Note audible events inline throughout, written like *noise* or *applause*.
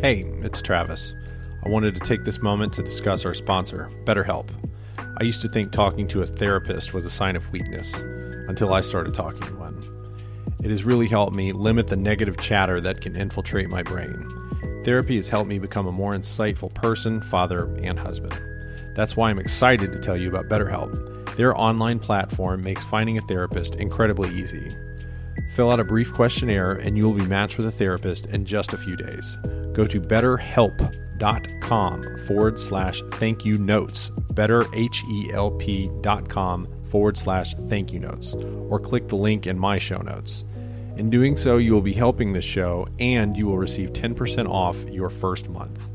Hey, it's Travis. I wanted to take this moment to discuss our sponsor, BetterHelp. I used to think talking to a therapist was a sign of weakness until I started talking to one. It has really helped me limit the negative chatter that can infiltrate my brain. Therapy has helped me become a more insightful person, father, and husband. That's why I'm excited to tell you about BetterHelp. Their online platform makes finding a therapist incredibly easy. Fill out a brief questionnaire and you will be matched with a therapist in just a few days. Go to betterhelp.com forward slash thank you notes, betterhelp.com forward slash thank you notes, or click the link in my show notes. In doing so, you will be helping this show and you will receive 10% off your first month.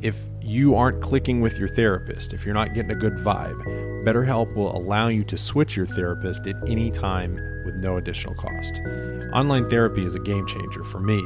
If you aren't clicking with your therapist, if you're not getting a good vibe, BetterHelp will allow you to switch your therapist at any time with no additional cost. Online therapy is a game changer for me.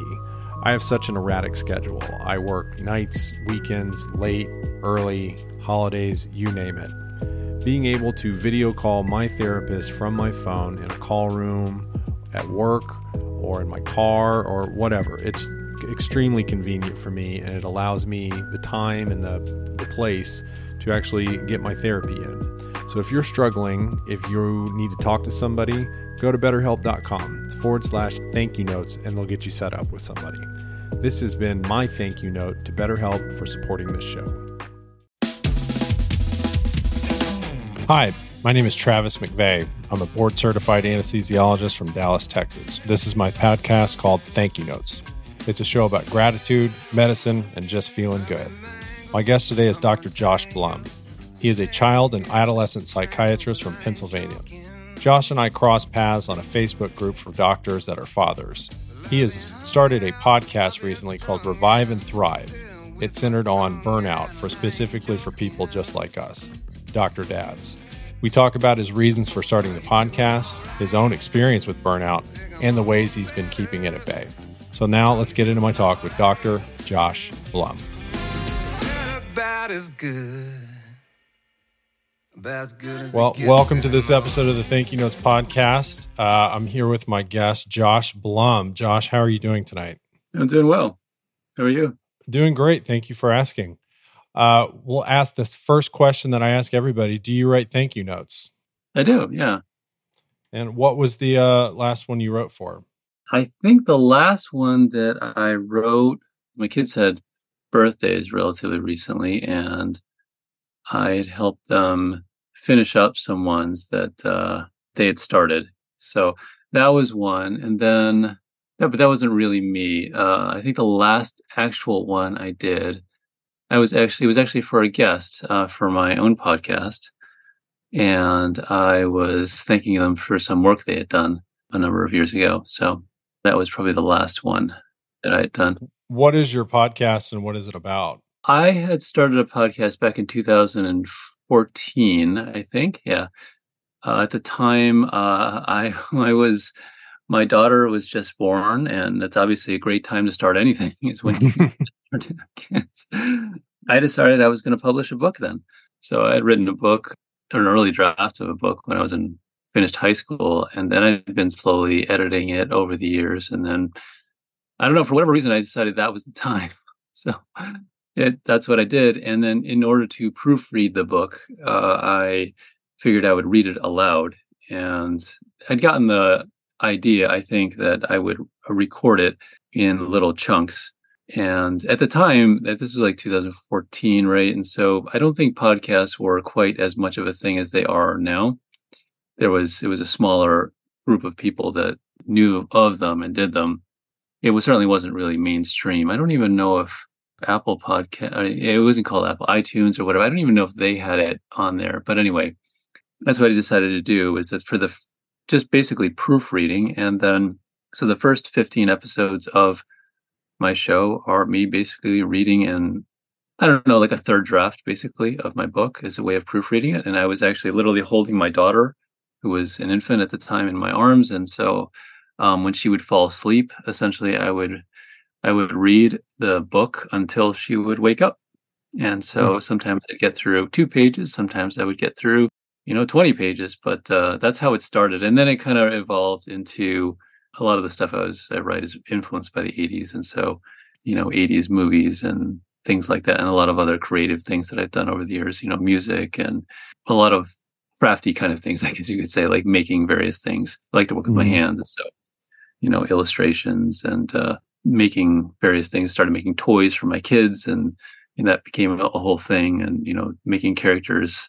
I have such an erratic schedule. I work nights, weekends, late, early, holidays, you name it. Being able to video call my therapist from my phone in a call room, at work, or in my car, or whatever, it's extremely convenient for me and it allows me the time and the, the place to actually get my therapy in. So if you're struggling, if you need to talk to somebody, go to betterhelp.com forward slash thank you notes and they'll get you set up with somebody. This has been my thank you note to BetterHelp for supporting this show. Hi, my name is Travis McVeigh. I'm a board certified anesthesiologist from Dallas, Texas. This is my podcast called Thank You Notes. It's a show about gratitude, medicine, and just feeling good. My guest today is Dr. Josh Blum. He is a child and adolescent psychiatrist from Pennsylvania. Josh and I crossed paths on a Facebook group for doctors that are fathers. He has started a podcast recently called Revive and Thrive. It's centered on burnout for specifically for people just like us, Dr. Dads. We talk about his reasons for starting the podcast, his own experience with burnout, and the ways he's been keeping it at bay. So now let's get into my talk with Dr. Josh Blum. Well, welcome to this episode of the Thank You Notes podcast. Uh, I'm here with my guest, Josh Blum. Josh, how are you doing tonight? I'm doing well. How are you? Doing great. Thank you for asking. Uh, we'll ask this first question that I ask everybody Do you write thank you notes? I do, yeah. And what was the uh, last one you wrote for? I think the last one that I wrote, my kids had birthdays relatively recently, and I had helped them finish up some ones that uh, they had started. So that was one. And then, yeah, but that wasn't really me. Uh, I think the last actual one I did, I was actually, it was actually for a guest uh, for my own podcast. And I was thanking them for some work they had done a number of years ago. So that was probably the last one that I had done. What is your podcast and what is it about? I had started a podcast back in 2014, I think. Yeah. Uh, at the time, uh, I *laughs* I was my daughter was just born, and that's obviously a great time to start anything. Is when you *laughs* start kids. I decided I was going to publish a book then. So I had written a book, an early draft of a book when I was in finished high school, and then I've been slowly editing it over the years, and then I don't know for whatever reason I decided that was the time. *laughs* So it, that's what I did. And then in order to proofread the book, uh, I figured I would read it aloud. And I'd gotten the idea, I think, that I would record it in little chunks. And at the time, this was like 2014, right? And so I don't think podcasts were quite as much of a thing as they are now. There was, it was a smaller group of people that knew of them and did them. It was certainly wasn't really mainstream. I don't even know if Apple Podcast. It wasn't called Apple iTunes or whatever. I don't even know if they had it on there. But anyway, that's what I decided to do. Was that for the just basically proofreading, and then so the first fifteen episodes of my show are me basically reading and I don't know, like a third draft basically of my book as a way of proofreading it. And I was actually literally holding my daughter, who was an infant at the time, in my arms, and so um, when she would fall asleep, essentially I would I would read the book until she would wake up. And so mm. sometimes I'd get through two pages, sometimes I would get through, you know, 20 pages, but uh, that's how it started. And then it kind of evolved into a lot of the stuff I was I write is influenced by the 80s. And so you know 80s movies and things like that and a lot of other creative things that i've done over the years you know music and a lot of crafty kind of things i guess you could say like making various things. I like to work with mm-hmm. my hands so you know illustrations and uh, making various things. Started making toys for my kids and, and that became a, whole thing and you know making characters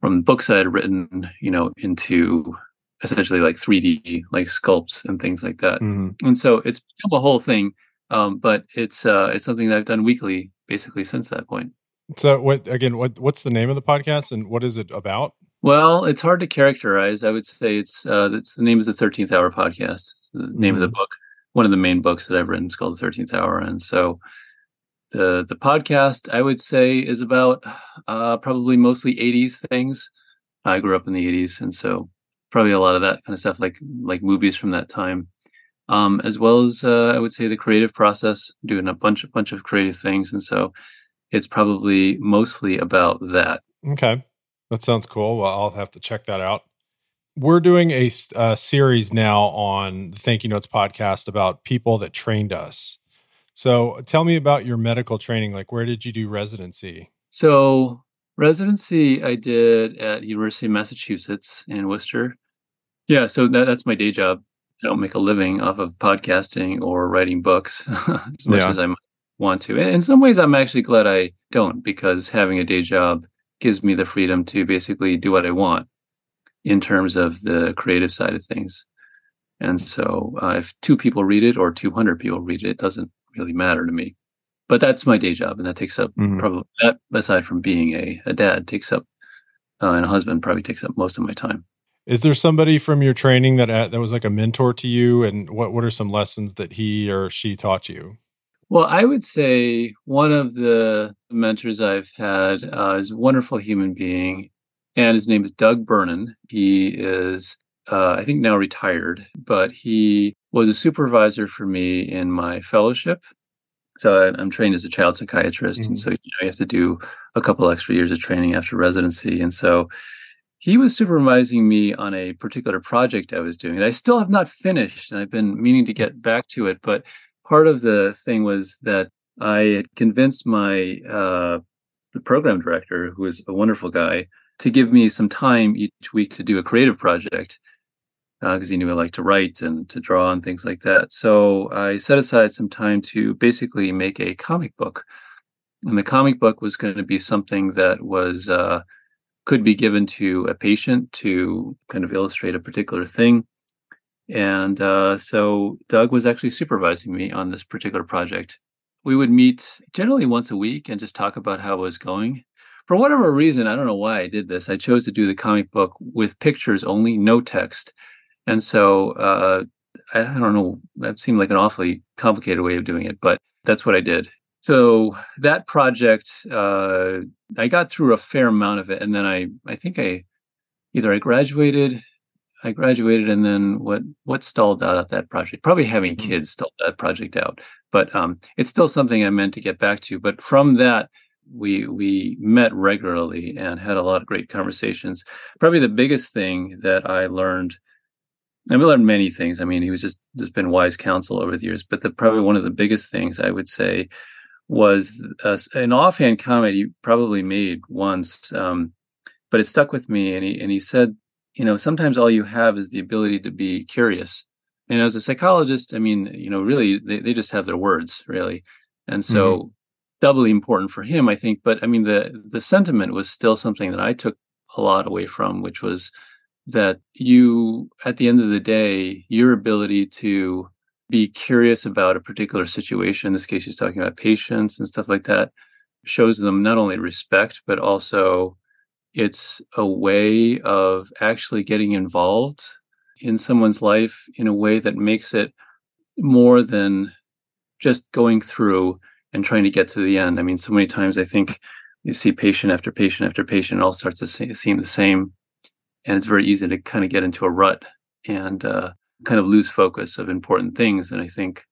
from books i had written you know into essentially like 3d like sculpts and things like that. Mm-hmm. and so it's become a whole thing um, but it's uh, it's something that i've done weekly basically since that point. So what again what what's the name of the podcast and what is it about well it's hard to characterize i would say it's uh it's the name is the 13th hour podcast it's the name mm-hmm. of the mm-hmm. book one of the main books that I've written is called The Thirteenth Hour, and so the the podcast I would say is about uh, probably mostly '80s things. I grew up in the '80s, and so probably a lot of that kind of stuff, like like movies from that time, um, as well as uh, I would say the creative process, doing a bunch a bunch of creative things, and so it's probably mostly about that. Okay, that sounds cool. Well, I'll have to check that out we're doing a, a, series now on the Thank You Notes podcast about people that trained us. So tell me about your medical training. Like, where did you do residency? So residency I did at University of Massachusetts in Worcester. Yeah, so that, that's my day job. I don't make a living off of podcasting or writing books *laughs* as much yeah. as I want to. And in some ways, I'm actually glad I don't because having a day job gives me the freedom to basically do what I want in terms of the creative side of things. And so uh, if two people read it or 200 people read it, it doesn't really matter to me. But that's my day job. And that takes up mm-hmm. probably, that, aside from being a, a dad, takes up, uh, and a husband probably takes up most of my time. Is there somebody from your training that uh, that was like a mentor to you, and what what are some lessons that he or she taught you? Well, I would say one of the mentors I've had uh, is a wonderful human being, and his name is Doug Bernin. He is, uh, I think, now retired, but he was a supervisor for me in my fellowship. So I, am trained as a child psychiatrist, mm-hmm. and so you, know, you have to do a couple extra years of training after residency. And so he was supervising me on a particular project I was doing that I still have not finished, and I've been meaning to get back to it. But part of the thing was that I had convinced my uh, the program director, who was a wonderful guy, to give me some time each week to do a creative project because uh, he knew I liked to write and to draw and things like that. So I set aside some time to basically make a comic book. And the comic book was going to be something that was uh, could be given to a patient to kind of illustrate a particular thing. And uh, so Doug was actually supervising me on this particular project. We would meet generally once a week and just talk about how it was going for whatever reason, I don't know why I did this. I chose to do the comic book with pictures only, no text. And so uh, I, I don't know, that seemed like an awfully complicated way of doing it, but that's what I did. So that project, uh, I got through a fair amount of it, and then I, I think I, either I graduated, I graduated, and then what, what stalled out at that project? Probably having mm-hmm. kids stalled that project out, but um, it's still something I meant to get back to. But from that, we we met regularly and had a lot of great conversations. Probably the biggest thing that I learned, I learned many things. I mean, he was just just been wise counsel over the years, but the probably one of the biggest things I would say was uh, an offhand comment he probably made once, um, but it stuck with me. And he and he said, you know, sometimes all you have is the ability to be curious. And as a psychologist, I mean, you know, really, they, they just have their words, really. And so, mm-hmm doubly important for him, I think. But I mean, the the sentiment was still something that I took a lot away from, which was that you, at the end of the day, your ability to be curious about a particular situation. In this case, he's talking about patients and stuff like that. Shows them not only respect, but also it's a way of actually getting involved in someone's life in a way that makes it more than just going through and trying to get to the end. I mean, so many times I think you see patient after patient after patient, it all starts to seem the same, and it's very easy to kind of get into a rut and uh, kind of lose focus of important things. And I think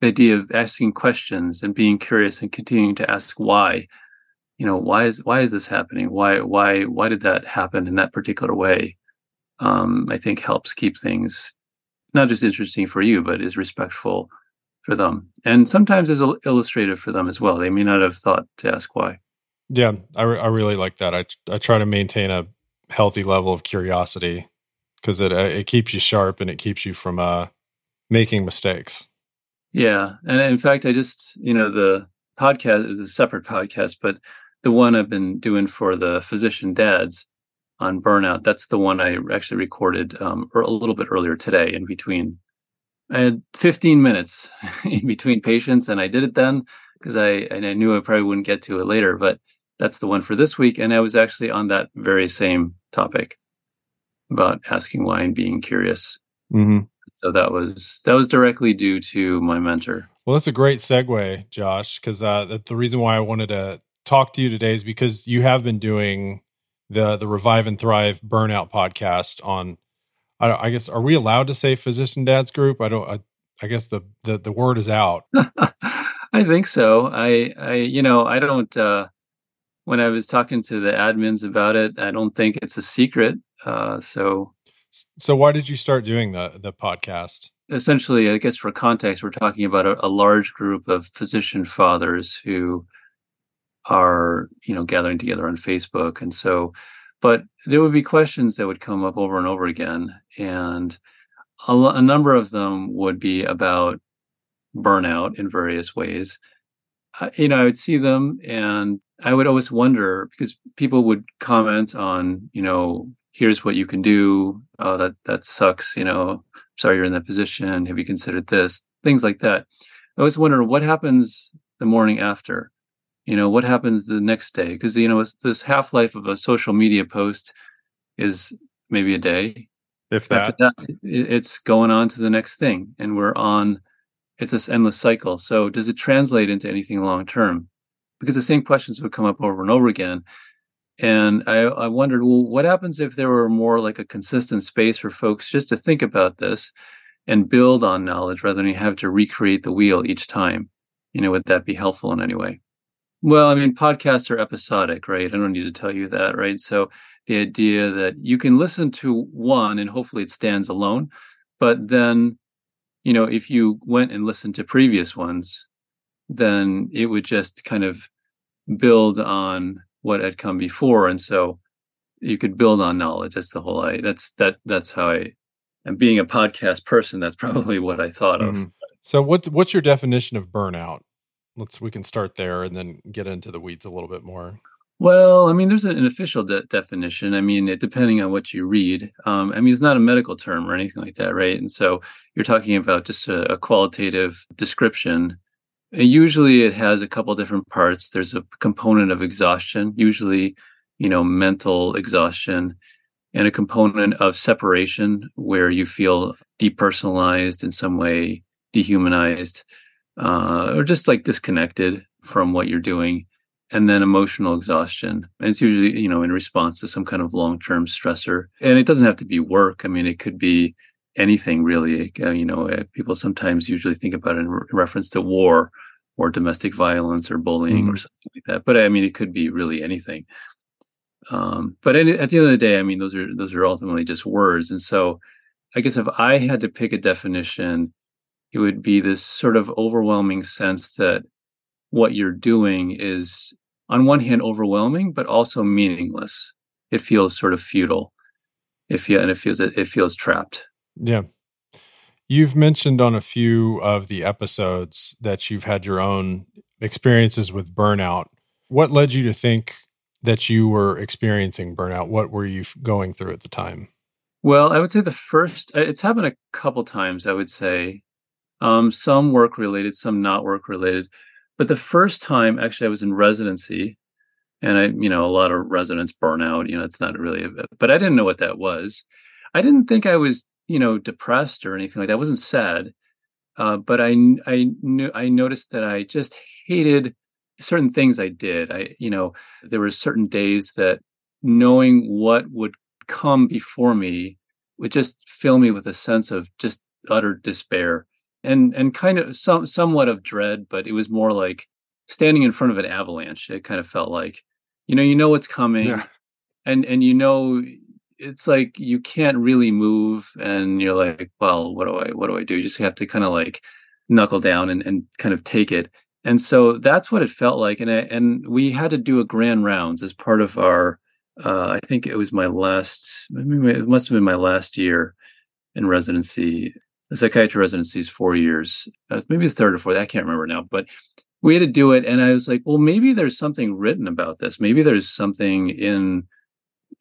the idea of asking questions and being curious and continuing to ask why, you know, why is why is this happening? Why why why did that happen in that particular way? Um, I think helps keep things not just interesting for you, but is respectful for them. And sometimes is illustrative for them as well. They may not have thought to ask why. Yeah, I, re- I really like that. I, I try to maintain a healthy level of curiosity because it, uh, it keeps you sharp and it keeps you from uh, making mistakes. Yeah. And in fact, I just, you know, the podcast is a separate podcast, but the one I've been doing for the physician dads on burnout, that's the one I actually recorded um, a little bit earlier today in between I had 15 minutes *laughs* in between patients, and I did it then because I, I knew I probably wouldn't get to it later. But that's the one for this week, and I was actually on that very same topic about asking why and being curious. Mm-hmm. So that was that was directly due to my mentor. Well, that's a great segue, Josh, because uh, the reason why I wanted to talk to you today is because you have been doing the the Revive and Thrive Burnout podcast on I, I guess are we allowed to say physician dads group? I don't. I, I guess the, the the word is out. *laughs* I think so. I I you know I don't. uh When I was talking to the admins about it, I don't think it's a secret. Uh So. So why did you start doing the the podcast? Essentially, I guess for context, we're talking about a, a large group of physician fathers who are you know gathering together on Facebook, and so but there would be questions that would come up over and over again. And a, number of them would be about burnout in various ways. Uh, you know i would see them and i would always wonder because people would comment on you know here's what you can do. Oh that that sucks you know. Sorry you're in that position. Have you considered this? Things like that. I always wonder what happens the morning after you know what happens the next day? Because you know this half life of a social media post is maybe a day. If that. that it's going on to the next thing and we're on it's this endless cycle. So does it translate into anything long term because the same questions would come up over and over again. And I, I wondered well what happens if there were more like a consistent space for folks just to think about this and build on knowledge rather than you have to recreate the wheel each time? You know would that be helpful in any way well, I mean, podcasts are episodic, right? I don't need to tell you that, right? So the idea that you can listen to one and hopefully it stands alone, but then, you know, if you went and listened to previous ones, then it would just kind of build on what had come before, and so you could build on knowledge. That's the whole. I that's that that's how I. And being a podcast person, that's probably what I thought of. Mm-hmm. So, what what's your definition of burnout? Let's we can start there and then get into the weeds a little bit more. Well i mean there's an official de- definition. I mean it, depending on what you read um, i mean it's not a medical term or anything like that right? And so you're talking about just a, a qualitative description. And usually it has a couple different parts. There's a component of exhaustion usually you know mental exhaustion and a component of separation where you feel depersonalized in some way dehumanized uh, or just like disconnected from what you're doing and then emotional exhaustion. And it's usually you know in response to some kind of long-term stressor. And it doesn't have to be work. I mean it could be anything really. You know people sometimes usually think about it in reference to war or domestic violence or bullying mm-hmm. or something like that. But i mean it could be really anything. Um, but at the end of the day i mean those are those are ultimately just words. And so i guess if i had to pick a definition it would be this sort of overwhelming sense that what you're doing is on one hand overwhelming but also meaningless. It feels sort of futile. If you and it feels it, it feels trapped. Yeah. You've mentioned on a few of the episodes that you've had your own experiences with burnout. What led you to think that you were experiencing burnout? What were you going through at the time? Well i would say the first it's happened a couple times i would say um, some work related, some not work related. But the first time, actually, I was in residency, and I, you know, a lot of residents burn out. You know, it's not really, a, but I didn't know what that was. I didn't think I was, you know, depressed or anything like that. I wasn't sad, uh, but I, I knew, I noticed that I just hated certain things I did. I, you know, there were certain days that knowing what would come before me would just fill me with a sense of just utter despair and and kind of some somewhat of dread, but it was more like standing in front of an avalanche. It kind of felt like, you know, you know what's coming, yeah. and and you know it's like you can't really move, and you're like, well, what do I what do I do? You just have to kind of like knuckle down and, and kind of take it. And so that's what it felt like. And I, and we had to do a grand rounds as part of our. Uh, I think it was my last. It must have been my last year in residency. The psychiatry residency is four years. Uh, maybe the third or fourth. I can't remember now. But we had to do it, and I was like, well, maybe there's something written about this. Maybe there's something in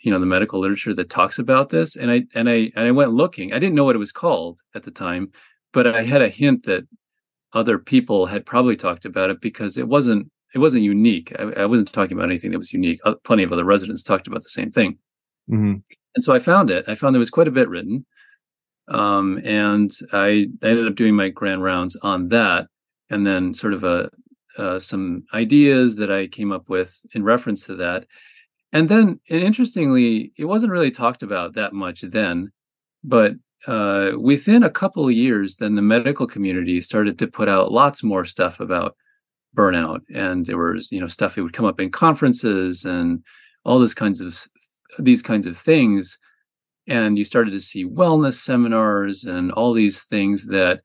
you know the medical literature that talks about this and i and i and i went looking i didn't know what it was called at the time but i had a hint that other people had probably talked about it because it wasn't it wasn't unique i, I wasn't talking about anything that was unique uh, plenty of other residents talked about the same thing mm-hmm. and so i found it i found there was quite a bit written um, and I, I ended up doing my grand rounds on that and then sort of a uh, some ideas that i came up with in reference to that. And then and interestingly it wasn't really talked about that much then but uh, within a couple of years then the medical community started to put out lots more stuff about burnout. And there was you know stuff that would come up in conferences and all this kinds of these kinds of things and you started to see wellness seminars and all these things that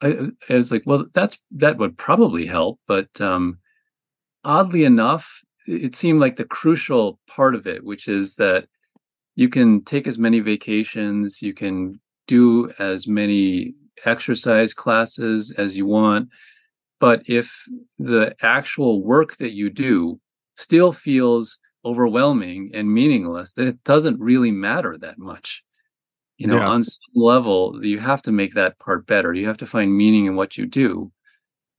I, I was like well that's that would probably help but um, oddly enough it seemed like the crucial part of it, which is that you can take as many vacations, you can do as many exercise classes as you want. But if the actual work that you do still feels overwhelming and meaningless, that it doesn't really matter that much. You know, yeah. on some level, you have to make that part better. You have to find meaning in what you do.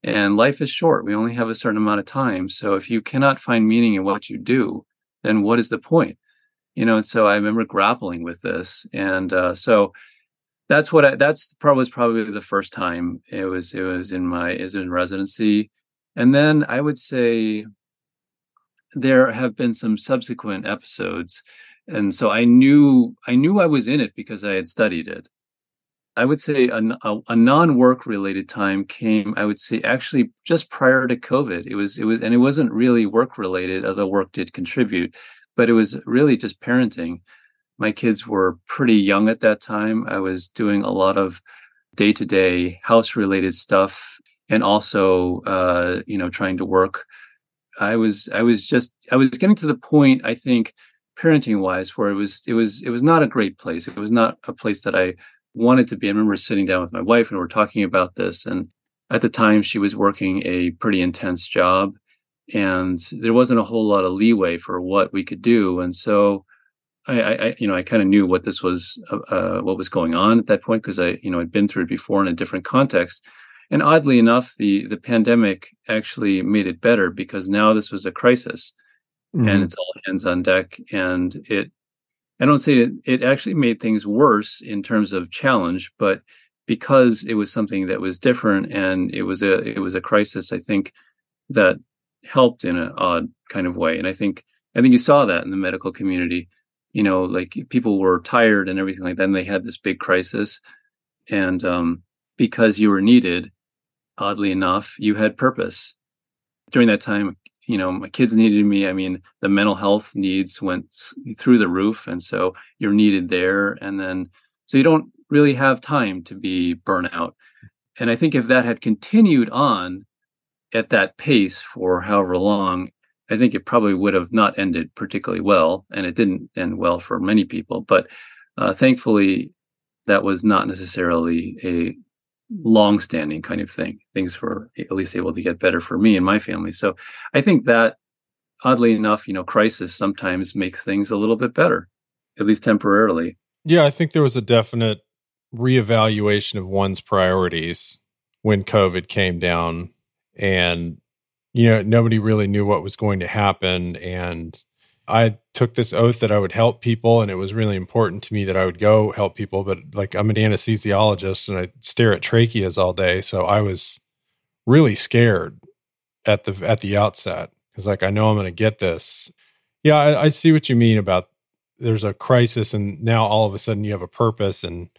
And life is short. We only have a certain amount of time. So if you cannot find meaning in what you do, then what is the point? You know, and so I remember grappling with this. And uh, so that's what I, that's probably was probably the first time it was, it was in my, is in residency. And then I would say there have been some subsequent episodes. And so I knew, I knew I was in it because I had studied it. I would say a, a, a, non-work related time came. I would say actually just prior to COVID. It was it was and it wasn't really work related, although work did contribute, but it was really just parenting. My kids were pretty young at that time. I was doing a lot of day to day house related stuff, and also uh, you know trying to work. I was I was just I was getting to the point I think parenting wise where it was it was it was not a great place. It was not a place that I wanted to be. I remember sitting down with my wife and we are talking about this. And at the time, she was working a pretty intense job, and there wasn't a whole lot of leeway for what we could do. And so, I, I you know, I kind of knew what this was, uh, uh what was going on at that point because I, you know, I'd been through it before in a different context. And oddly enough, the the pandemic actually made it better because now this was a crisis, mm-hmm. and it's all hands on deck, and it I don't say it, it actually made things worse in terms of challenge, but because it was something that was different and it was a it was a crisis, I think that helped in an odd kind of way. And I think I think you saw that in the medical community. You know, like people were tired and everything like that, and they had this big crisis. And um, because you were needed, oddly enough, you had purpose. During that time, you know my kids needed me. I mean the mental health needs went through the roof and so you're needed there. And then so you don't really have time to be burnout and i think if that had continued on at that pace for however long i think it probably would have not ended particularly well and it didn't end well for many people. But uh, thankfully that was not necessarily a long-standing kind of thing. Things were at least able to get better for me and my family. So I think that, oddly enough, you know, crisis sometimes makes things a little bit better, at least temporarily. Yeah, I think there was a definite reevaluation of one's priorities when COVID came down, and you know, nobody really knew what was going to happen, and I took this oath that I would help people, and it was really important to me that I would go help people. But like I'm an anesthesiologist, and I stare at tracheas all day, so I was really scared at the at the outset because like I know I'm going to get this. Yeah, I, I see what you mean about there's a crisis, and now all of a sudden you have a purpose, and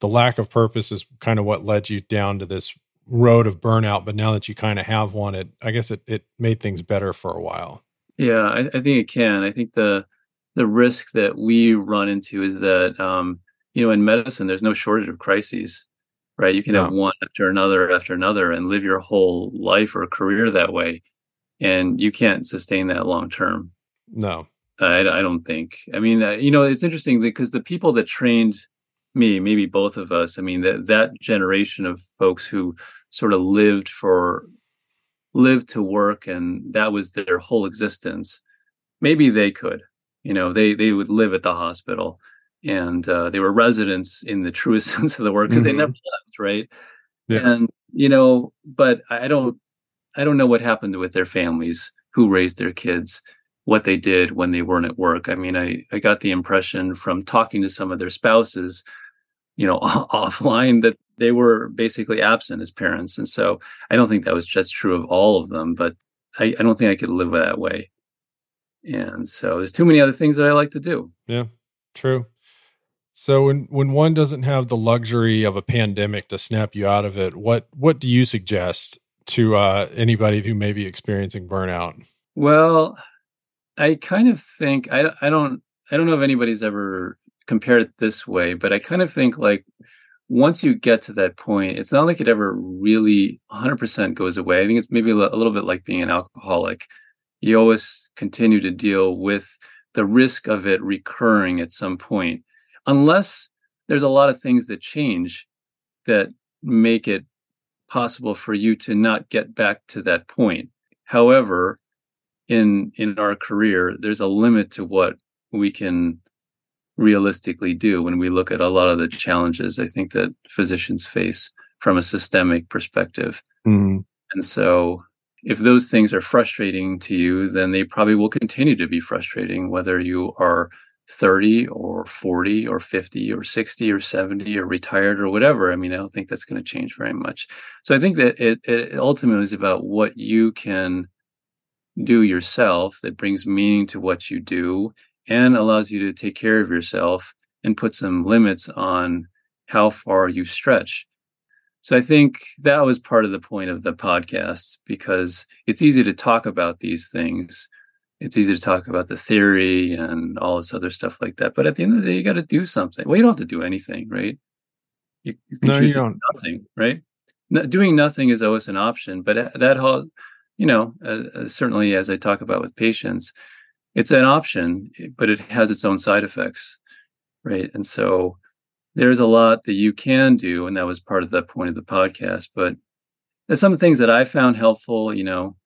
the lack of purpose is kind of what led you down to this road of burnout. But now that you kind of have one, it I guess it it made things better for a while. Yeah, I, I, think it can. I think the the risk that we run into is that um, you know in medicine there's no shortage of crises. right? You can have one after another after another and live your whole life or career that way. And you can't sustain that long term. No. I, I don't think. I mean, uh, you know, it's interesting because the people that trained me, maybe both of us, I mean, that that generation of folks who sort of lived for lived to work and that was their whole existence maybe they could you know they they would live at the hospital and uh, they were residents in the *laughs* truest sense of the word because mm-hmm. they never left right yes. and you know but i don't i don't know what happened with their families who raised their kids what they did when they weren't at work i mean i i got the impression from talking to some of their spouses you know *laughs* offline that they were basically absent as parents and so i don't think that was just true of all of them but i, I don't think i could live that way and so there's too many other things that I like to do. Yeah, true. So when when one doesn't have the luxury of a pandemic to snap you out of it, what what do you suggest to uh, anybody who may be experiencing burnout? Well, I kind of think I I don't I don't know if anybody's ever compared it this way, but I kind of think like once you get to that point, it's not like it ever really 100% goes away. I think it's maybe a little bit like being an alcoholic you always continue to deal with the risk of it recurring at some point, unless there's a lot of things that change that make it possible for you to not get back to that point. However, in in our career, there's a limit to what we can realistically do when we look at a lot of the challenges I think that physicians face from a systemic perspective. Mm-hmm. And so if those things are frustrating to you, then they probably will continue to be frustrating, whether you are 30 or 40 or 50 or 60 or 70 or retired or whatever. I mean, I don't think that's going to change very much. So I think that it, it ultimately is about what you can do yourself that brings meaning to what you do and allows you to take care of yourself and put some limits on how far you stretch. So I think that was part of the point of the podcast because it's easy to talk about these things. It's easy to talk about the theory and all this other stuff like that. But at the end of the day, you got to do something. Well, you don't have to do anything, right? You, you can no, choose you nothing, right? No, doing nothing is always an option, but uh, that you know, uh, uh, certainly as I talk about with patients, it's an option, but it has its own side effects, right? And so there's a lot that you can do, and that was part of the point of the podcast. But there's some things that I found helpful, you know,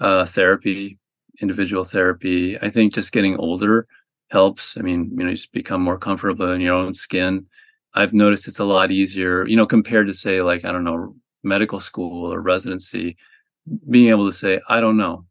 uh, therapy, individual therapy. I think just getting older helps. I mean, you know, you just become more comfortable in your own skin. I've noticed it's a lot easier, you know, compared to say like, I don't know, medical school or residency, being able to say, I don't know.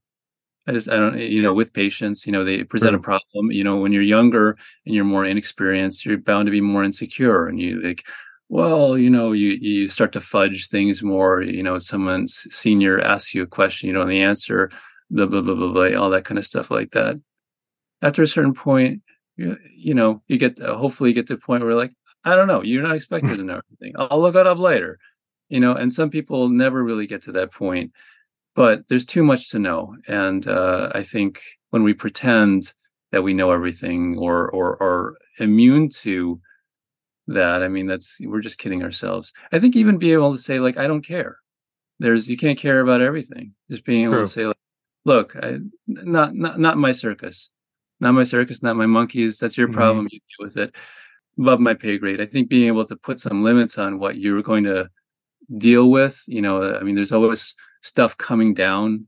I just I don't you know with patients you know they present a problem you know when you're younger and you're more inexperienced you're bound to be more insecure and you like well you know you you start to fudge things more you know someone's senior asks you a question you know and the answer blah blah blah blah blah all that kind of stuff like that. After a certain point you, you know you get to, hopefully you get to a point where like I don't know you're not *laughs* expected to know everything. I'll look it up later. You know and some people never really get to that point but there's too much to know. And uh, i think when we pretend that we know everything or or are immune to that i mean that's we're just kidding ourselves. I think even being able to say like i don't care. There's you can't care about everything. Just being able True. to say like look I, not not not my circus. Not my circus not my monkeys. That's your mm-hmm. problem. Mm-hmm. you deal with it. Above my pay grade. I think being able to put some limits on what you're going to deal with you know i mean there's always stuff coming down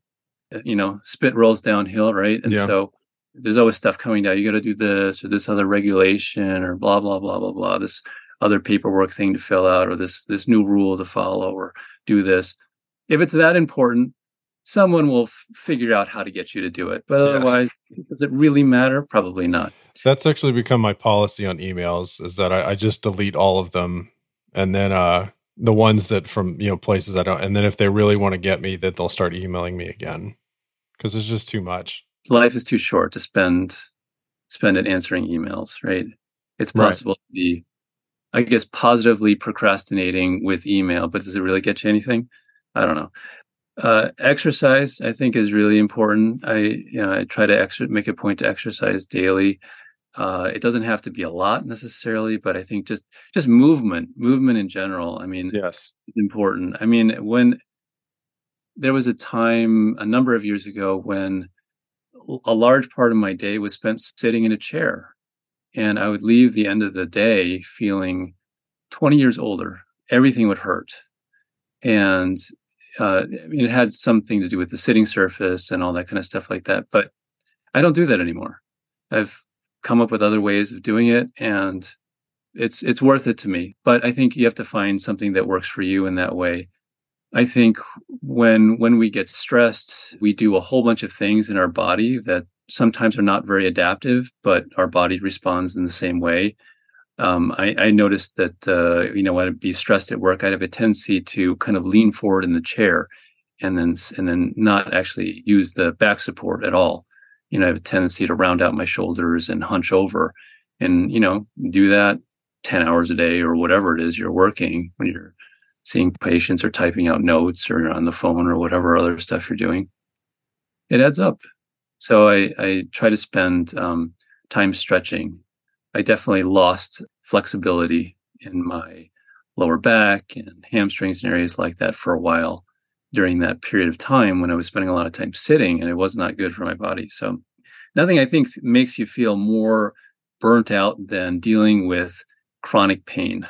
uh, you know spit rolls downhill right? And yeah. so there's always stuff coming down. You got to do this or this other regulation or blah blah blah blah blah this other paperwork thing to fill out or this this new rule to follow or do this. If it's that important someone will f- figure out how to get you to do it. But otherwise yes. does it really matter? Probably not. That's actually become my policy on emails is that I, I just delete all of them and then uh the ones that from you know places I don't, and then if they really want to get me, that they'll start emailing me again because it's just too much. Life is too short to spend spend it answering emails, right? It's possible right. to be, I guess, positively procrastinating with email, but does it really get you anything? I don't know. Uh, exercise, I think, is really important. I, you know, I try to exer- make a point to exercise daily. Uh, it doesn't have to be a lot necessarily, but I think just just movement, movement in general. I mean, yes, important. I mean, when there was a time a number of years ago when a large part of my day was spent sitting in a chair, and I would leave the end of the day feeling 20 years older. Everything would hurt, and uh, I mean, it had something to do with the sitting surface and all that kind of stuff like that. But I don't do that anymore. I've come up with other ways of doing it, and it's it's worth it to me. But I think you have to find something that works for you in that way. I think when when we get stressed, we do a whole bunch of things in our body that sometimes are not very adaptive, but our body responds in the same way um, I, I, noticed that uh, you know when I'd be stressed at work, I'd have a tendency to kind of lean forward in the chair, and then and then not actually use the back support at all. You know, I have a tendency to round out my shoulders and hunch over, and you know, do that ten hours a day or whatever it is you're working when you're seeing patients or typing out notes or on the phone or whatever other stuff you're doing. It adds up. So I, I try to spend um, time stretching I definitely lost flexibility in my lower back and hamstrings and areas like that for a while during that period of time when I was spending a lot of time sitting and it was not good for my body. So nothing I think makes you feel more burnt out than dealing with chronic pain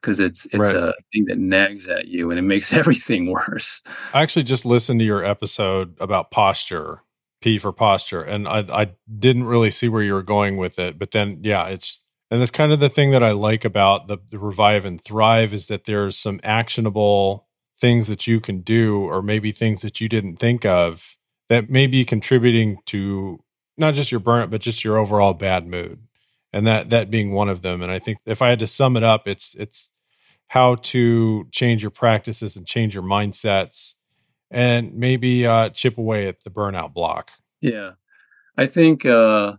because it's it's right. a thing that nags at you and it makes *laughs* everything worse. I actually just listened to your episode about posture P for posture. And I, I didn't really see where you were going with it. But then, yeah, it's, and that's kind of the thing that I like about the, the Revive and Thrive is that there's some actionable things that you can do, or maybe things that you didn't think of that may be contributing to not just your burnout, but just your overall bad mood. And that, that being one of them. And I think if I had to sum it up, it's, it's, how to change your practices and change your mindsets and maybe uh, chip away at the burnout block. Yeah, I think uh,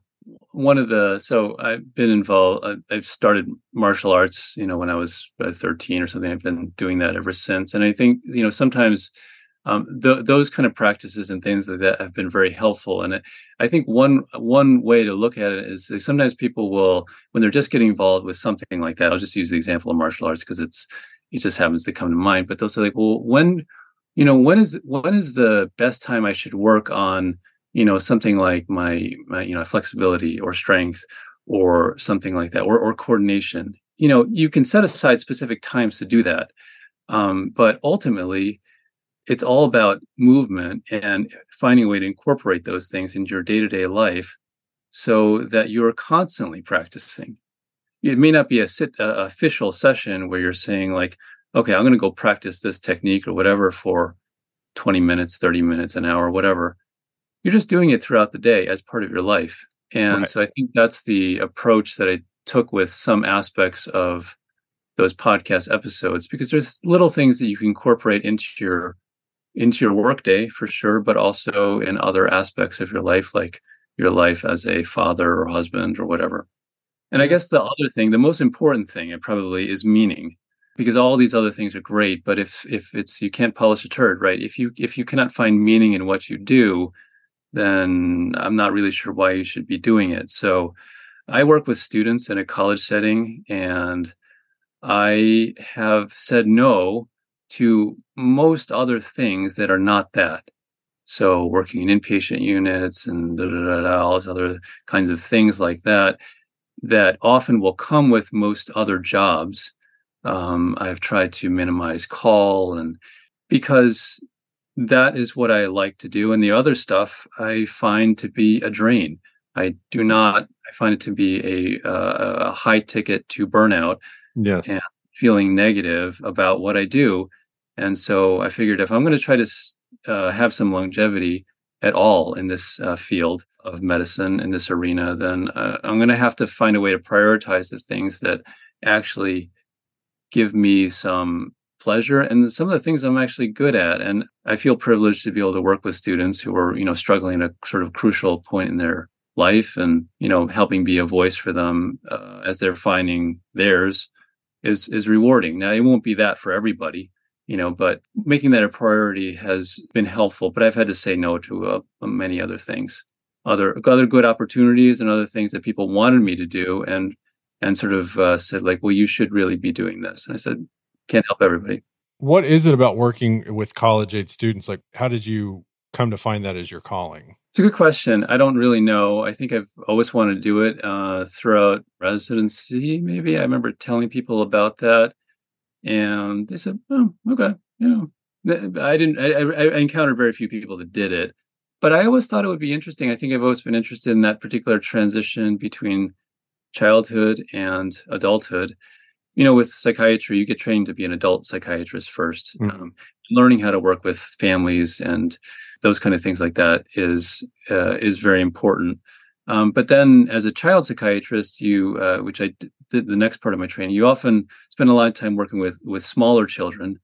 one of the so I've been involved. I've started martial arts, you know, when I was uh, 13 or something. I've been doing that ever since, and I think you know sometimes. Um, th- those kind of practices and things like that have been very helpful. And I think one one way to look at it is sometimes people will, when they're just getting involved with something like that. I'll just use the example of martial arts because it's it just happens to come to mind. But they'll say like, well, when you know when is when is the best time i should work on you know something like my, my you know flexibility or strength or something like that or, or coordination you know you can set aside specific times to do that um, but ultimately it's all about movement and finding a way to incorporate those things into your day-to-day life so that you're constantly practicing it may not be a sit, uh, official session where you're saying like okay, I'm going to go practice this technique or whatever for 20 minutes, 30 minutes, an hour, whatever. You're just doing it throughout the day as part of your life. And right. so I think that's the approach that I took with some aspects of those podcast episodes because there's little things that you can incorporate into your into your workday for sure, but also in other aspects of your life, like your life as a father or husband or whatever. And I guess the other thing, the most important thing, it probably is meaning because all these other things are great but if if it's you can't polish a turd right if you if you cannot find meaning in what you do then i'm not really sure why you should be doing it. So i work with students in a college setting and i have said no to most other things that are not that. So working in inpatient units and da, da, da, all those other kinds of things like that that often will come with most other jobs. Um, I've tried to minimize call and because that is what I like to do. And the other stuff I find to be a drain. I do not, I find it to be a, a high ticket to burnout. Yes. And feeling negative about what I do. And so I figured if I'm going to try to uh, have some longevity at all in this uh, field of medicine, in this arena, then uh, I'm going to have to find a way to prioritize the things that actually give me some pleasure and some of the things I'm actually good at. And I feel privileged to be able to work with students who are, you know, struggling at a sort of crucial point in their life and, you know, helping be a voice for them uh, as they're finding theirs is is rewarding. Now, it won't be that for everybody, you know, but making that a priority has been helpful, but I've had to say no to uh, many other things other other good opportunities and other things that people wanted me to do, and and sort of uh, said like, well, you should really be doing this. And I said, can't help everybody. What is it about working with college age students? Like, how did you come to find that as your calling? It's a good question. I don't really know. I think I've always wanted to do it uh, throughout residency. Maybe I remember telling people about that, and they said, "Oh, okay." You know, I didn't. I, I encountered very few people that did it, but I always thought it would be interesting. I think I've always been interested in that particular transition between childhood and adulthood. You know, with psychiatry, you get trained to be an adult psychiatrist 1st mm-hmm. um, learning how to work with families and those kind of things like that is uh, is very important. Um, but then, as a child psychiatrist, you uh, which I did the next part of my training, you often spend a lot of time working with with smaller children,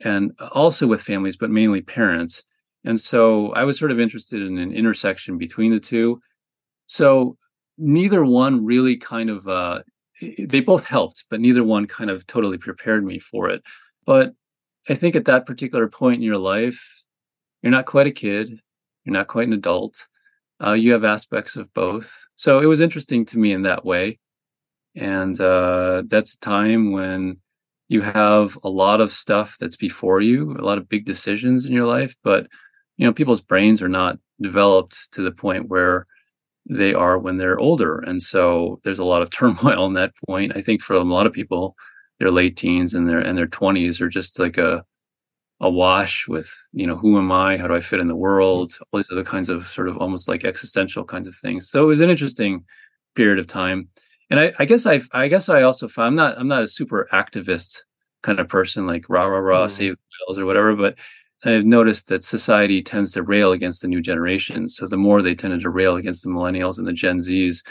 and also with families, but mainly parents. And so, I was sort of interested in an intersection between the two. So, neither one really kind of uh, they both helped, but neither one kind of totally prepared me for it. But I think at that particular point in your life, you're not quite a kid, you're not quite an adult. Uh, you have aspects of both. So it was interesting to me in that way. And uh, that's a time when you have a lot of stuff that's before you, a lot of big decisions in your life, but you know, people's brains are not developed to the point where they are when they're older. And so there's a lot of *laughs* turmoil in that point. I think for a lot of people, their late teens and their and their 20s are just like a a wash with you know who am i how do i fit in the world all these other kinds of sort of almost like existential kinds of things so it was an interesting period of time and i, I guess i i guess i also found i'm not i'm not a super activist kind of person like rah rah rah mm. save the whales or whatever but i've noticed that society tends to rail against the new generations so the more they tended to rail against the millennials and the gen z's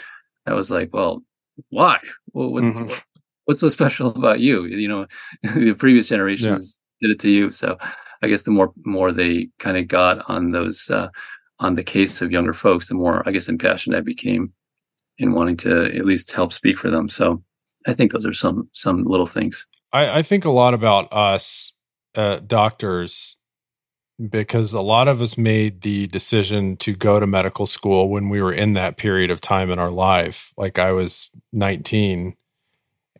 i was like well why well, what, mm-hmm. what's so special about you you know *laughs* the previous generations did it to you. So I guess the more more they kind of got on those uh, on the case of younger folks, the more I guess impassioned I became in wanting to at least help speak for them. So I think those are some some little things. I, I think a lot about us uh, doctors because a lot of us made the decision to go to medical school when we were in that period of time in our life. Like I was 19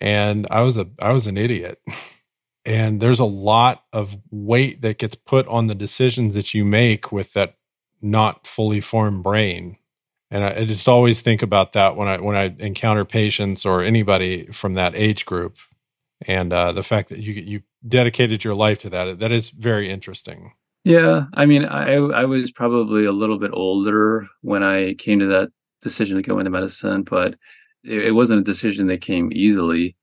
and I was a I was an idiot. *laughs* And there's a lot of weight that gets put on the decisions that you make with that not fully formed brain. And I, I just always think about that when I when I encounter patients or anybody from that age group, and uh, the fact that you you dedicated your life to that that is very interesting. Yeah, I mean, I I was probably a little bit older when I came to that decision to go into medicine, but it, it wasn't a decision that came easily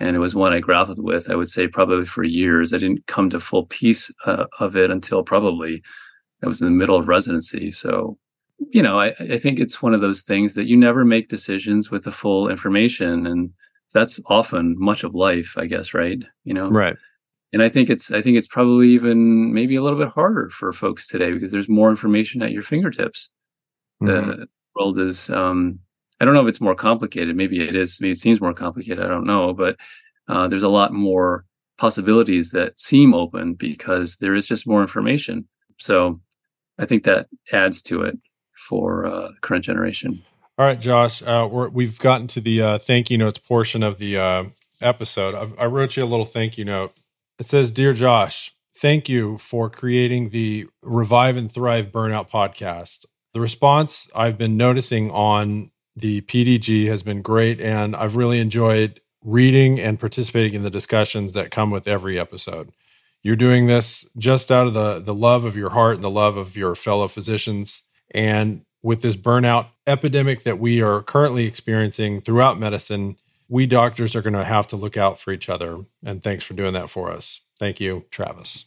and it was one I grappled with. I would say probably for years. I didn't come to full peace uh, of it until probably I was in the middle of residency. So, you know, I, I think it's one of those things that you never make decisions with the full information, and that's often much of life, I guess. Right? You know, right. And I think it's I think it's probably even maybe a little bit harder for folks today because there's more information at your fingertips. Mm-hmm. The world is um, I don't know if it's more complicated. Maybe it is. Maybe it seems more complicated. I don't know, but uh, there's a lot more possibilities that seem open because there is just more information. So I think that adds to it for uh, current generation. All right, Josh, uh, we have gotten to the uh, thank you notes portion of the uh, episode. I've, I wrote you a little thank you note. It says, "Dear Josh, thank you for creating the Revive and Thrive Burnout podcast. The response I've been noticing on the PDG has been great, and I've really enjoyed reading and participating in the discussions that come with every episode. You're doing this just out of the, the love of your heart and the love of your fellow physicians. And with this burnout epidemic that we are currently experiencing throughout medicine, we doctors are going to have to look out for each other. And thanks for doing that for us. Thank you, Travis.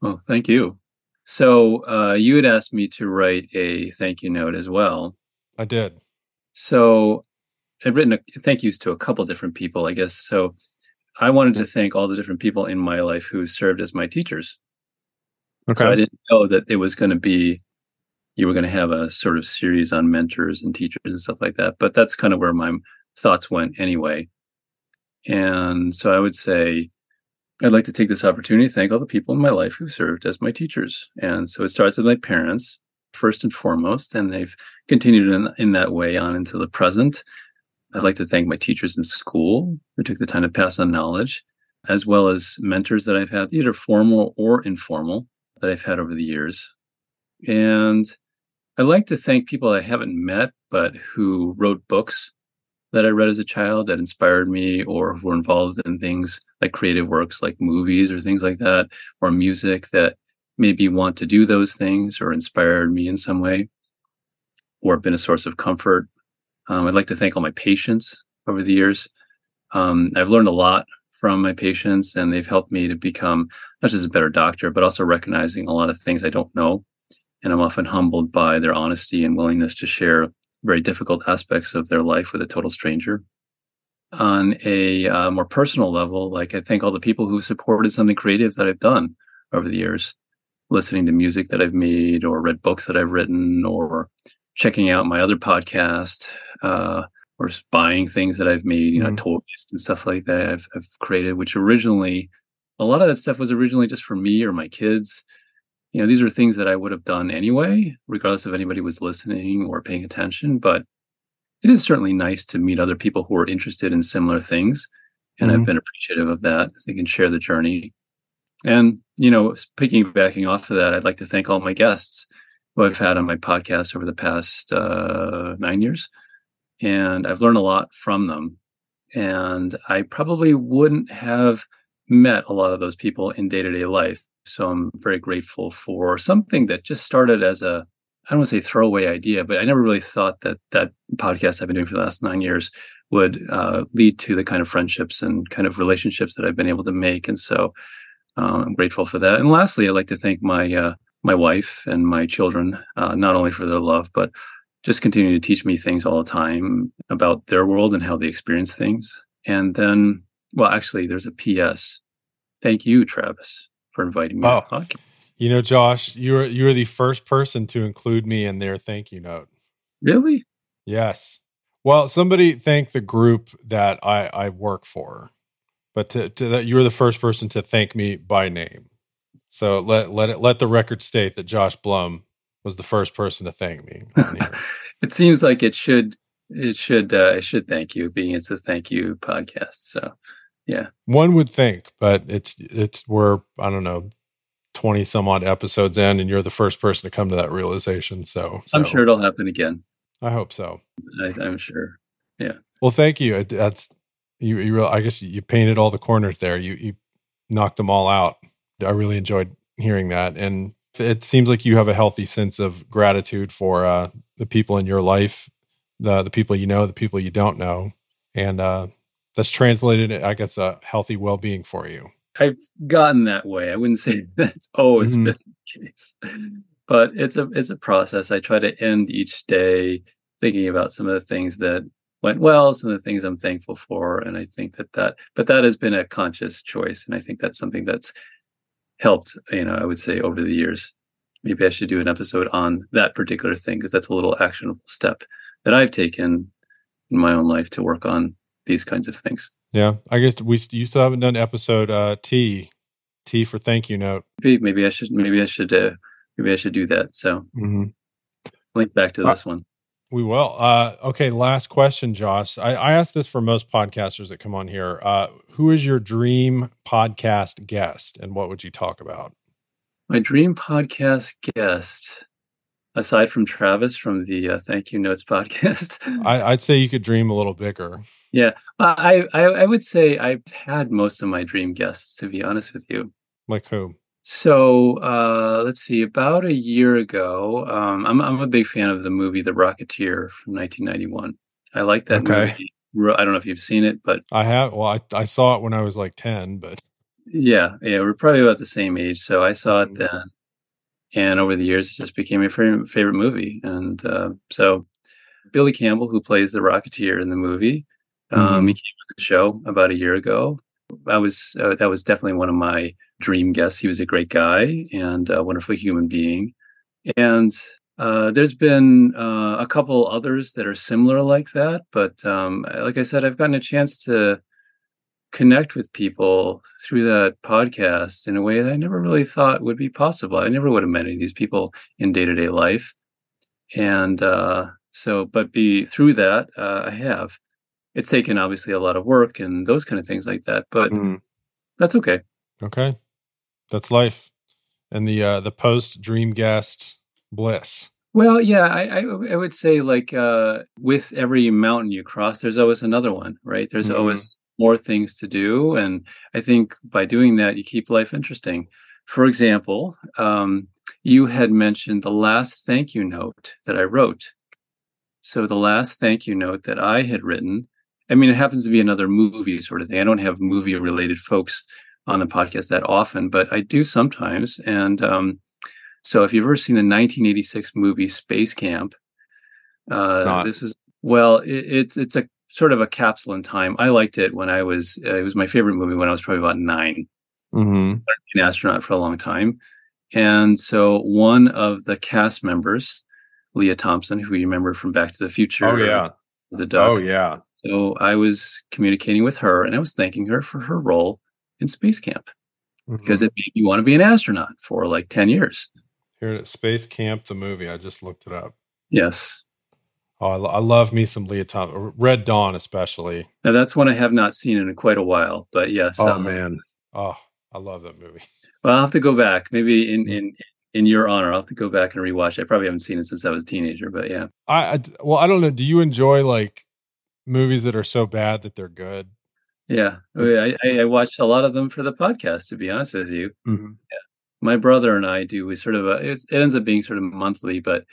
Well, thank you. So, uh, you had asked me to write a thank you note as well. I did. So I've written a, thank yous to a couple different people, I guess. So I wanted to thank all the different people in my life who served as my teachers. Okay. So I didn't know that it was going to be you were going to have a sort of series on mentors and teachers and stuff like that. But that's kind of where my thoughts went anyway. And so I would say I'd like to take this opportunity to thank all the people in my life who served as my teachers. And so it starts with my parents. first and foremost, and they've continued in, in that way on into the present. I'd like to thank my teachers in school who took the time to pass on knowledge, as well as mentors that I've had, either formal or informal, that I've had over the years. And I'd like to thank people I haven't met, but who wrote books that I read as a child that inspired me or who were involved in things like creative works like movies or things like that, or music that maybe want to do those things or inspired me in some way or been a source of comfort. Um, I'd like to thank all my patients over the years. Um, I've learned a lot from my patients and they've helped me to become not just a better doctor, but also recognizing a lot of things I don't know. And I'm often humbled by their honesty and willingness to share very difficult aspects of their life with a total stranger. On a uh, more personal level, like I thank all the people who supported something creative that I've done over the years, listening to music that I've made or read books that I've written or checking out my other podcast uh, or buying things that I've made, you know, mm. toys and stuff like that I've, I've created, which originally, a lot of that stuff was originally just for me or my kids you know these are things that i would have done anyway regardless if anybody was listening or paying attention but it is certainly nice to meet other people who are interested in similar things and mm-hmm. i've been appreciative of that they can share the journey and you know piggybacking off of that i'd like to thank all my guests who i've had on my podcast over the past uh, nine years and i've learned a lot from them and i probably wouldn't have met a lot of those people in day-to-day life so I'm very grateful for something that just started as a, I don't want to say throwaway idea, but I never really thought that that podcast I've been doing for the last nine years would uh, lead to the kind of friendships and kind of relationships that I've been able to make. And so um, I'm grateful for that. And lastly, I'd like to thank my uh, my wife and my children, uh, not only for their love, but just continue to teach me things all the time about their world and how they experience things. And then, well, actually, there's a PS. Thank you, Travis, for inviting me. Oh, you know, Josh, you're you're the first person to include me in their thank you note. Really? Yes. Well, somebody thanked the group that I I work for, but to, to that you were the first person to thank me by name. So let let it let the record state that Josh Blum was the first person to thank me. *laughs* it seems like it should it should uh, it should thank you, being it's a thank you podcast. So yeah. One would think, but it's it's we're I don't know, twenty some odd episodes in, and you're the first person to come to that realization. So, so I'm sure it'll happen again. I hope so. I, am sure. Yeah. Well, thank you. That's you. You I guess you painted all the corners there. You you knocked them all out. I really enjoyed hearing that, and it seems like you have a healthy sense of gratitude for uh, the people in your life, the the people you know, the people you don't know, and uh, that's translated, I guess, a healthy well being for you. I've gotten that way. I wouldn't *laughs* say that's always mm-hmm. been the case, but it's a it's a process. I try to end each day thinking about some of the things that went well, some of the things I'm thankful for, and I think that that but that has been a conscious choice, and I think that's something that's helped. You know, I would say over the years. Maybe I should do an episode on that particular thing because that's a little actionable step that I've taken in my own life to work on these kinds of things. Yeah, I guess we you still haven't done episode uh, T T for thank you note. Maybe, maybe I should maybe I should uh, maybe I should do that. So mm-hmm. link back to this uh, one. We will. Uh, okay, last question, Josh. I, I ask this for most podcasters that come on here. Uh, who is your dream podcast guest, and what would you talk about? My dream podcast guest aside from Travis from the uh, Thank You Notes *laughs* podcast. I, would say you could dream a little bigger. Yeah, I, I, I would say I've had most of my dream guests. To be honest with you, like who? So uh, let's see. About a year ago, um, I'm I'm a big fan of the movie The Rocketeer from 1991. I like that okay. movie. I don't know if you've seen it, but I have. Well, I I saw it when I was like 10, but yeah, yeah, we're probably about the same age. So I saw it mm. then and over the years it just became my favorite, movie. And uh, so billy campbell who plays the rocketeer in the movie um, mm-hmm. he came on the show about a year ago. I was uh, that was definitely one of my dream guests. He was a great guy and a wonderful human being. And uh, there's been uh, a couple others that are similar like that but um, like i said i've gotten a chance to connect with people through that podcast in a way that I never really thought would be possible. I never would have met any of these people in day to day life. and uh, so, but be through that, uh, I have. It's taken obviously a lot of work and those kind of things like that, but Mm. that's okay. Okay, that's life, and the uh, the post dream guest bliss. Well, yeah, I, I I would say like uh, with every mountain you cross, there's always another one, right? There's Mhm. always more things to do, and I think by doing that, you keep life interesting. For example, um, you had mentioned the last thank you note that I wrote. So the last thank you note that I had written, I mean, it happens to be another movie sort of thing. I don't have movie related folks on the podcast that often, but I do sometimes. And um, so if you've ever seen the 1986 movie Space Camp, uh, this was well, it, it's it's a sort of a capsule in time. I liked it when I was uh, it was my favorite movie when I was probably about nine Mm-hmm. an astronaut for a long time. And so one of the cast members, Lea Thompson, who you remember from Back to the Future, Oh yeah. the duck. Oh yeah. So I was communicating with her and I was thanking her for her role in Space Camp Mm-hmm. because it made me want to be an astronaut for like 10 years. Here at Space Camp, the movie. I just looked it up. Yes. Oh, I, lo- I love me some Lea Thompson, Red Dawn especially. Now that's one I have not seen in quite a while, but yes. Oh uh, man. Oh, I love that movie. Well, I'll have to go back. Maybe in, Mm-hmm. in, in your honor, I'll have to go back and rewatch. it. I probably haven't seen it since I was a teenager, but yeah. I, I well, I don't know. Do you enjoy like movies that are so bad that they're good? Yeah. I, I, I watched a lot of them for the podcast, to be honest with you. Mm-hmm. my brother and I do. We sort of it's, it ends up being sort of monthly, but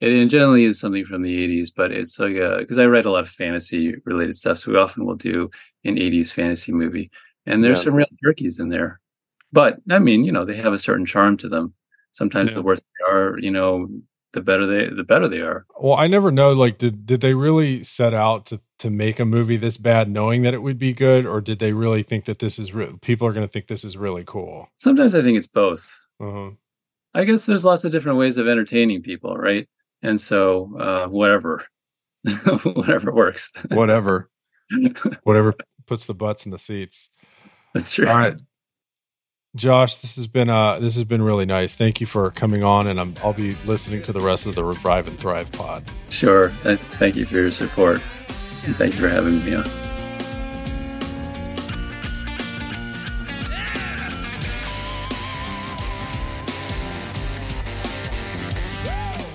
it, generally is something from the '80s. But it's like because I read a lot of fantasy related stuff, so we often will do an '80s fantasy movie, and there's Yeah. some real turkeys in there. But I mean, you know, they have a certain charm to them. Sometimes Yeah. the worse they are, you know, the better they the better they are. Well, I never know. Like, did did they really set out to to make a movie this bad, knowing that it would be good, or did they really think that this is re- people are going to think this is really cool? Sometimes I think it's both. Uh-huh. I guess there's lots of different ways of entertaining people, right? And so, uh, whatever, *laughs* whatever works. Whatever, *laughs* whatever puts the butts in the seats. That's true. All right, Josh, this has been uh this has been really nice. Thank you for coming on, and I'm, I'll be listening to the rest of the Revive and Thrive pod. Sure. Thank you for your support. And thank you for having me on.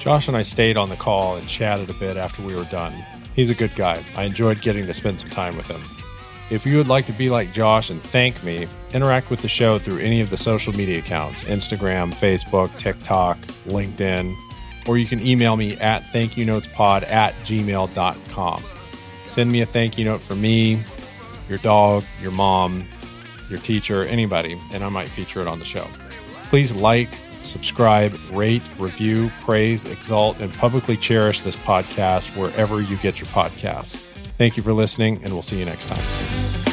Josh and I stayed on the call and chatted a bit after we were done. He's a good guy. I enjoyed getting to spend some time with him. If you would like to be like Josh and thank me, interact with the show through any of the social media accounts Instagram, Facebook, TikTok, LinkedIn, or you can email me at thankyouNotesPod at gmail.com. Send me a thank you note for me, your dog, your mom, your teacher, anybody, and I might feature it on the show. Please like, subscribe, rate, review, praise, exalt, and publicly cherish this podcast wherever you get your podcasts. Thank you for listening, and we'll see you next time.